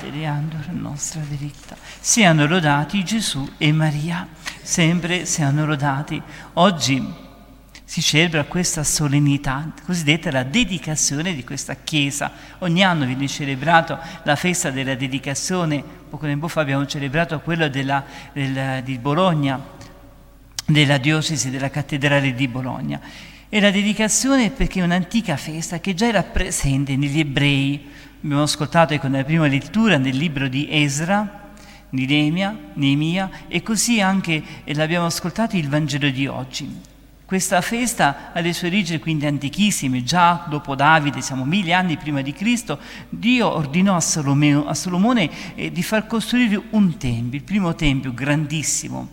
la nostra verità. Siano lodati Gesù e Maria, sempre siano lodati. Oggi si celebra questa solennità, cosiddetta la dedicazione di questa chiesa. Ogni anno viene celebrato la festa della dedicazione, poco tempo fa abbiamo celebrato quello della, della, di Bologna, della diocesi della cattedrale di Bologna. E la dedicazione perché è un'antica festa che già era presente negli ebrei. Abbiamo ascoltato con la prima lettura nel libro di Esra, di Neemia, e così anche l'abbiamo ascoltato il Vangelo di oggi. Questa festa ha le sue origini quindi antichissime, già dopo Davide, siamo mille anni prima di Cristo, Dio ordinò a Salomone, a Salomone eh, di far costruire un tempio, il primo tempio grandissimo,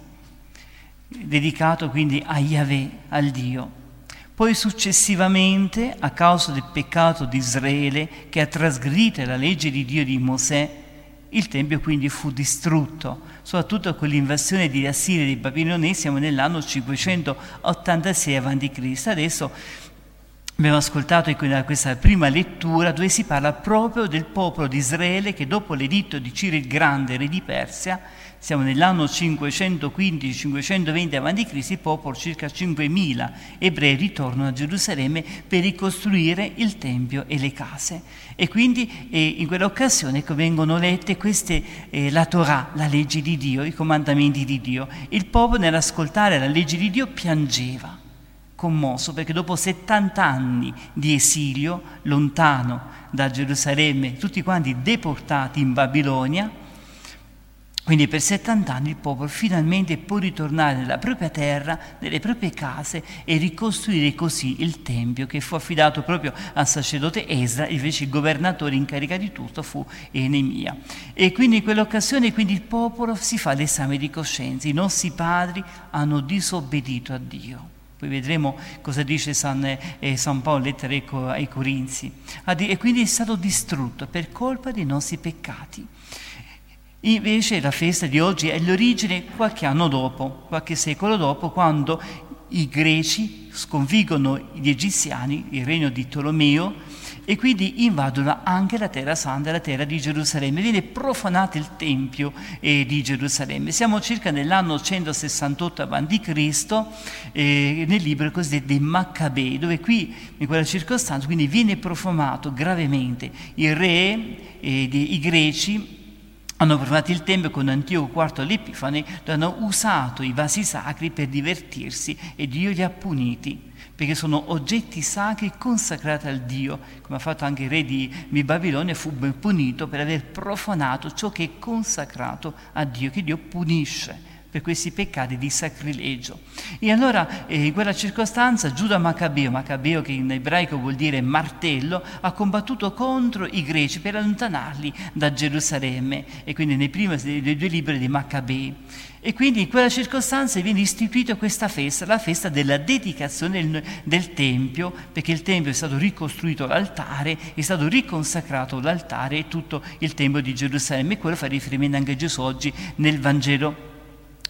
dedicato quindi a Yahweh, al Dio. Poi successivamente, a causa del peccato di Israele, che ha trasgredito la legge di Dio di Mosè, il Tempio quindi fu distrutto, soprattutto con l'invasione di Assiria e dei Babilonesi, siamo nell'anno 586 a.C. Adesso abbiamo ascoltato questa prima lettura dove si parla proprio del popolo di Israele che dopo l'editto di Ciro il Grande, re di Persia, siamo nell'anno 515-520 a.C., il popolo, circa 5.000 ebrei, ritornano a Gerusalemme per ricostruire il Tempio e le case. E quindi eh, in quell'occasione ecco, vengono lette queste, eh, la Torah, la legge di Dio, i comandamenti di Dio. Il popolo nell'ascoltare la legge di Dio piangeva, commosso, perché dopo 70 anni di esilio lontano da Gerusalemme, tutti quanti deportati in Babilonia, quindi per 70 anni il popolo finalmente può ritornare nella propria terra, nelle proprie case e ricostruire così il Tempio che fu affidato proprio al sacerdote Esra, invece il governatore in carica di tutto fu Enemia. E quindi in quell'occasione quindi il popolo si fa l'esame di coscienza, i nostri padri hanno disobbedito a Dio. Poi vedremo cosa dice San, eh, San Paolo, lettera ai Corinzi. E quindi è stato distrutto per colpa dei nostri peccati. Invece la festa di oggi è l'origine qualche anno dopo, qualche secolo dopo, quando i greci sconfiggono gli egiziani, il regno di Tolomeo, e quindi invadono anche la terra santa, la terra di Gerusalemme. Viene profanato il Tempio eh, di Gerusalemme. Siamo circa nell'anno 168 a.C., eh, nel libro cosiddetto dei Maccabei, dove qui, in quella circostanza, quindi viene profanato gravemente il re, eh, i greci, hanno provato il Tempio con Antioco IV l'Epifane, hanno usato i vasi sacri per divertirsi e Dio li ha puniti, perché sono oggetti sacri consacrati al Dio, come ha fatto anche il re di, di Babilonia, fu ben punito per aver profanato ciò che è consacrato a Dio, che Dio punisce per questi peccati di sacrilegio. E allora eh, in quella circostanza Giuda Maccabeo, Maccabeo che in ebraico vuol dire martello, ha combattuto contro i greci per allontanarli da Gerusalemme e quindi nei primi dei due libri di Maccabei. E quindi in quella circostanza viene istituita questa festa, la festa della dedicazione del, del, Tempio, perché il Tempio è stato ricostruito l'altare, è stato riconsacrato l'altare e tutto il Tempio di Gerusalemme. E quello fa riferimento anche a Gesù oggi nel Vangelo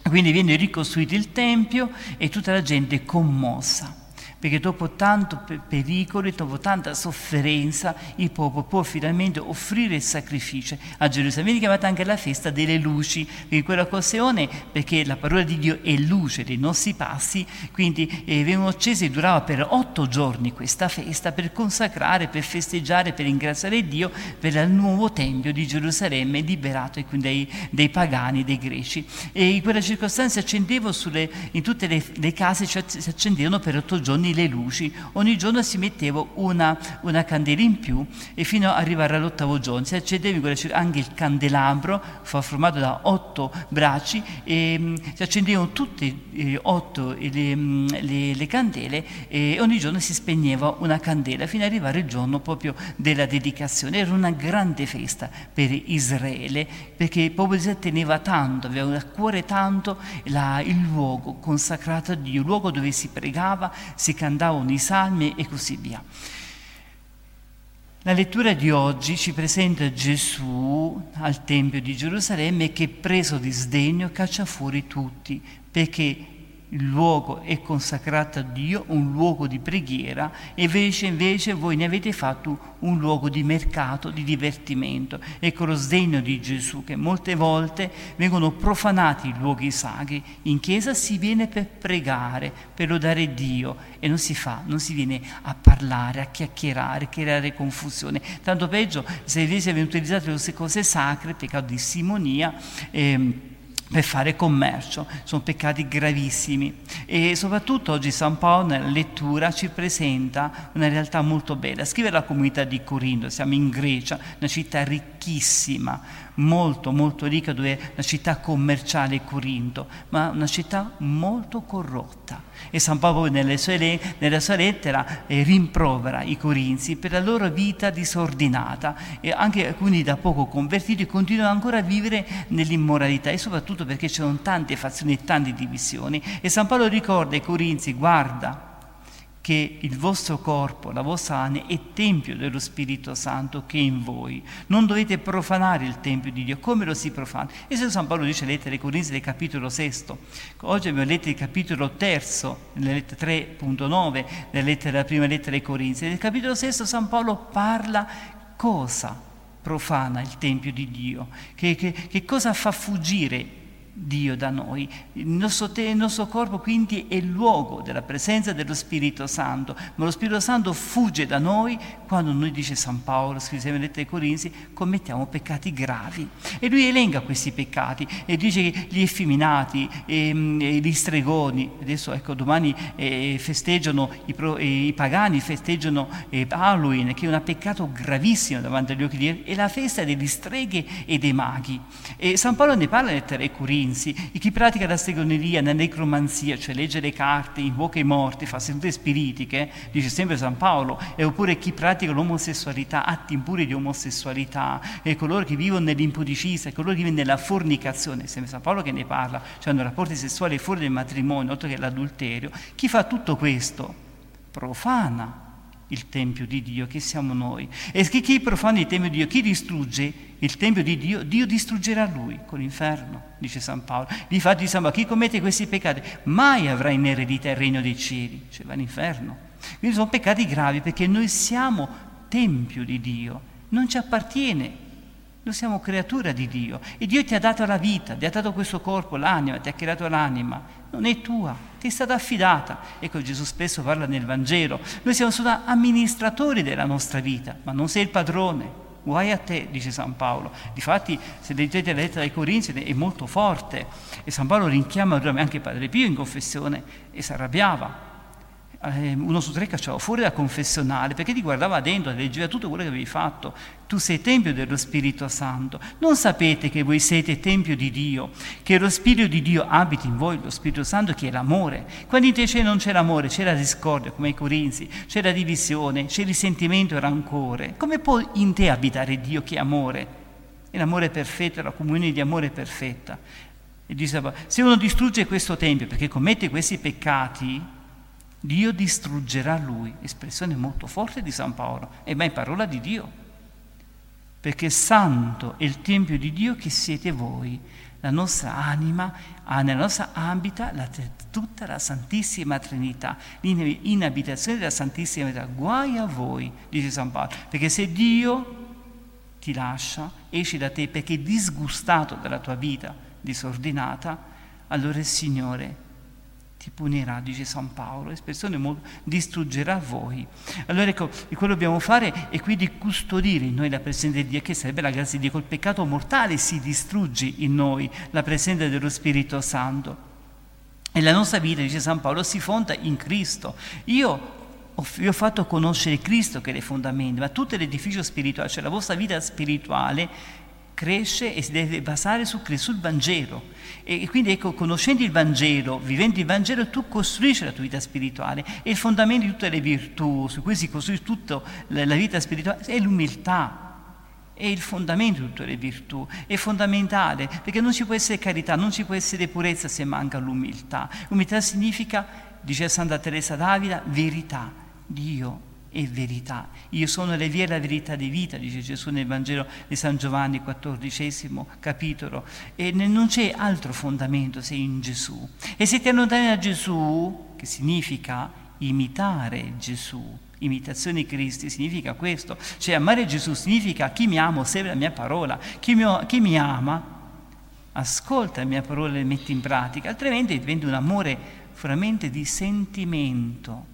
quindi viene ricostruito il Tempio e tutta la gente è commossa perché dopo tanto pericolo e dopo tanta sofferenza il popolo può finalmente offrire il sacrificio a Gerusalemme. Viene chiamata anche la festa delle luci, in quella occasione perché la parola di Dio è luce dei nostri passi, quindi eh, vengono accese e durava per otto giorni questa festa per consacrare, per festeggiare, per ringraziare Dio per il nuovo Tempio di Gerusalemme liberato dai, dai pagani, dai greci. E in quella circostanza accendevo sulle, in tutte le, le case, cioè, si accendevano per otto giorni le luci, ogni giorno si metteva una, una candela in più e fino ad arrivare all'ottavo giorno si accendeva anche il candelabro, formato da otto bracci, e mm, si accendevano tutte e eh, otto le, mm, le, le candele e ogni giorno si spegneva una candela fino ad arrivare il giorno proprio della dedicazione. Era una grande festa per Israele perché il popolo di Israele teneva tanto, aveva a cuore tanto la, il luogo consacrato a Dio, il luogo dove si pregava, si cantava cantavano i salmi e così via. La lettura di oggi ci presenta Gesù al Tempio di Gerusalemme che preso di sdegno caccia fuori tutti, perché il luogo è consacrato a Dio, un luogo di preghiera, e invece, invece voi ne avete fatto un luogo di mercato, di divertimento. Ecco lo sdegno di Gesù, che molte volte vengono profanati i luoghi sacri. In chiesa si viene per pregare, per lodare Dio, e non si fa, non si viene a parlare, a chiacchierare, a creare confusione. Tanto peggio se invece vengono utilizzate queste cose sacre, peccato di simonia, ehm, per fare commercio. Sono peccati gravissimi e soprattutto oggi San Paolo nella lettura ci presenta una realtà molto bella. Scrive la comunità di Corinto, siamo in Grecia, una città ricchissima, molto molto ricca, dove è una città commerciale Corinto, ma una città molto corrotta. E San Paolo nelle sue, nella sua lettera eh, rimprovera i corinzi per la loro vita disordinata e anche alcuni da poco convertiti continuano ancora a vivere nell'immoralità e soprattutto perché c'erano tante fazioni e tante divisioni. E San Paolo ricorda ai corinzi, guarda, che il vostro corpo, la vostra anima è tempio dello Spirito Santo che è in voi. Non dovete profanare il tempio di Dio. Come lo si profana? E se San Paolo dice lettere Corinzi del capitolo sesto. Oggi abbiamo letto il capitolo terzo, nella lettera 3.9, nella lettera, la prima lettera ai Corinzi. Nel capitolo sesto San Paolo parla cosa profana il tempio di Dio, che, che, che cosa fa fuggire Dio da noi. Il nostro, te, il nostro, corpo quindi è il luogo della presenza dello Spirito Santo, ma lo Spirito Santo fugge da noi quando noi, dice San Paolo, scrive lettera ai Corinzi, commettiamo peccati gravi. E lui elenca questi peccati e dice che gli effeminati, e, ehm, e gli stregoni, adesso ecco domani eh, festeggiano, i, pro, eh, i, pagani festeggiano eh, Halloween, che è un peccato gravissimo davanti agli occhi di Dio, è la festa degli streghe e dei maghi. E San Paolo ne parla nella lettera ai Corinzi Corinzi, e chi pratica la stregoneria, la necromanzia, cioè legge le carte, invoca i morti, fa sedute spiritiche, dice sempre San Paolo, e oppure chi pratica l'omosessualità, atti impuri di omosessualità, e coloro che vivono nell'impudicizia, coloro che vivono nella fornicazione, sempre San Paolo che ne parla, cioè hanno rapporti sessuali fuori del matrimonio, oltre che l'adulterio, chi fa tutto questo? Profana il Tempio di Dio, che siamo noi. E chi profana il Tempio di Dio, chi distrugge il Tempio di Dio, Dio distruggerà lui con l'inferno, dice San Paolo. Difatti San Paolo, chi commette questi peccati mai avrà in eredità il regno dei cieli, cioè va all'inferno. Quindi sono peccati gravi perché noi siamo Tempio di Dio, non ci appartiene noi siamo creatura di Dio e Dio ti ha dato la vita, ti ha dato questo corpo, l'anima, ti ha creato l'anima, non è tua, ti è stata affidata. Ecco Gesù spesso parla nel Vangelo, noi siamo solo amministratori della nostra vita, ma non sei il padrone. Guai a te, dice San Paolo. Difatti, se leggete la lettera ai Corinzi, è molto forte. E San Paolo rinchiama anche Padre Pio in confessione e si arrabbiava uno su tre cacciava fuori dal confessionale perché ti guardava dentro e leggeva tutto quello che avevi fatto. Tu sei tempio dello Spirito Santo. Non sapete che voi siete tempio di Dio, che lo Spirito di Dio abiti in voi, lo Spirito Santo che è l'amore. Quando in te non c'è l'amore, c'è la discordia, come ai Corinzi, c'è la divisione, c'è risentimento e rancore. Come può in te abitare Dio che è amore? È l'amore perfetto, la comunione di amore perfetta. E diceva, se uno distrugge questo tempio perché commette questi peccati, Dio distruggerà lui, espressione molto forte di San Paolo, e ma è parola di Dio, perché santo è il Tempio di Dio che siete voi, la nostra anima, ha nella nostra ambita la, tutta la Santissima Trinità, in abitazione della Santissima Trinità. Guai a voi, dice San Paolo, perché se Dio ti lascia, esci da te perché disgustato dalla tua vita disordinata, allora il Signore ti punirà, dice San Paolo, l'espressione distruggerà voi. Allora ecco, quello che dobbiamo fare è quindi custodire in noi la presenza di Dio, che sarebbe la grazia di Dio, col peccato mortale si distrugge in noi la presenza dello Spirito Santo. E la nostra vita, dice San Paolo, si fonda in Cristo. Io vi ho fatto conoscere Cristo che è le fondamenta, ma tutto l'edificio spirituale, cioè la vostra vita spirituale, cresce e si deve basare su sul Vangelo. E quindi ecco, conoscendo il Vangelo, vivendo il Vangelo, tu costruisci la tua vita spirituale e il fondamento di tutte le virtù su cui si costruisce tutta la vita spirituale è l'umiltà. È il fondamento di tutte le virtù, è fondamentale, perché non ci può essere carità, non ci può essere purezza se manca l'umiltà. Umiltà significa, dice Santa Teresa d'Avila, verità. Dio e verità. Io sono la via e la verità di vita, dice Gesù nel Vangelo di San Giovanni, quattordicesimo capitolo. E non c'è altro fondamento se in Gesù. E se ti allontani da Gesù, che significa imitare Gesù, imitazione di Cristo significa questo, cioè amare Gesù significa chi mi ama osserva la mia parola, chi mi, chi mi ama ascolta la mia parola e le mette in pratica, altrimenti diventa un amore veramente di sentimento.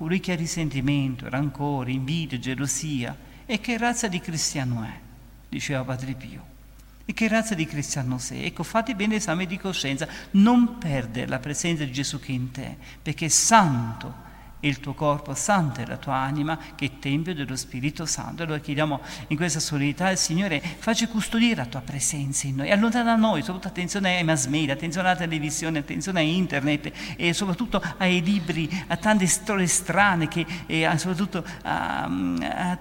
Colui che ha risentimento, rancore, invidia, gelosia, e che razza di cristiano è? Diceva Padre Pio. E che razza di cristiano sei? Ecco, fate bene l'esame di coscienza, non perdere la presenza di Gesù che è in te, perché è santo, il tuo corpo santo e la tua anima che è tempio dello Spirito Santo. Allora chiediamo in questa solidità al Signore, facci custodire la tua presenza in noi, allontana da noi, soprattutto attenzione ai mass media, attenzione alla televisione, attenzione a internet e soprattutto ai libri, a tante storie strane, che, e soprattutto a, a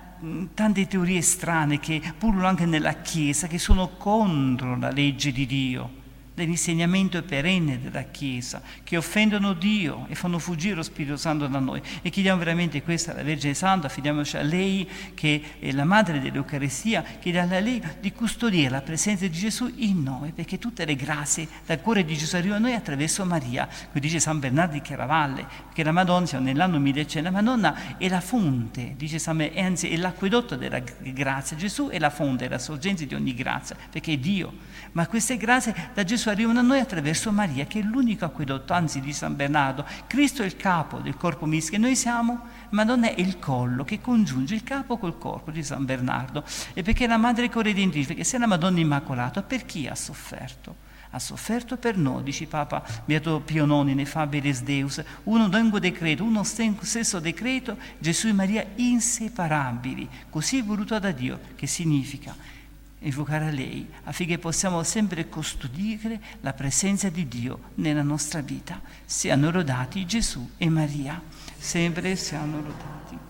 tante teorie strane che pullulano anche nella Chiesa, che sono contro la legge di Dio dell'insegnamento perenne della Chiesa, che offendono Dio e fanno fuggire lo Spirito Santo da noi. E chiediamo veramente questo alla Vergine Santa, affidiamoci a lei che è la madre dell'Eucaristia, chiediamo a lei di custodire la presenza di Gesù in noi, perché tutte le grazie dal cuore di Gesù arrivano a noi attraverso Maria, come dice San Bernardo di Chiaravalle, che la Madonna, siamo nell'anno 1100, la Madonna è la fonte, dice San Bernardo, anzi è l'acquedotto della grazia, Gesù è la fonte, è la sorgente di ogni grazia, perché è Dio. Ma queste grazie da Gesù arrivano a noi attraverso Maria, che è l'unico acquedotto, anzi di San Bernardo. Cristo è il capo del corpo mistico e noi siamo, Madonna è il collo che congiunge il capo col corpo di San Bernardo. E perché la madre corredentrice, perché se la Madonna Immacolata, per chi ha sofferto? ha sofferto per noi, dice Papa Beato Pio IX, ne Faberes Deus, uno unico decreto, uno stesso decreto, Gesù e Maria inseparabili, così voluto da Dio, che significa evocare a lei affinché possiamo sempre custodire la presenza di Dio nella nostra vita. Siano lodati Gesù e Maria, sempre siano lodati.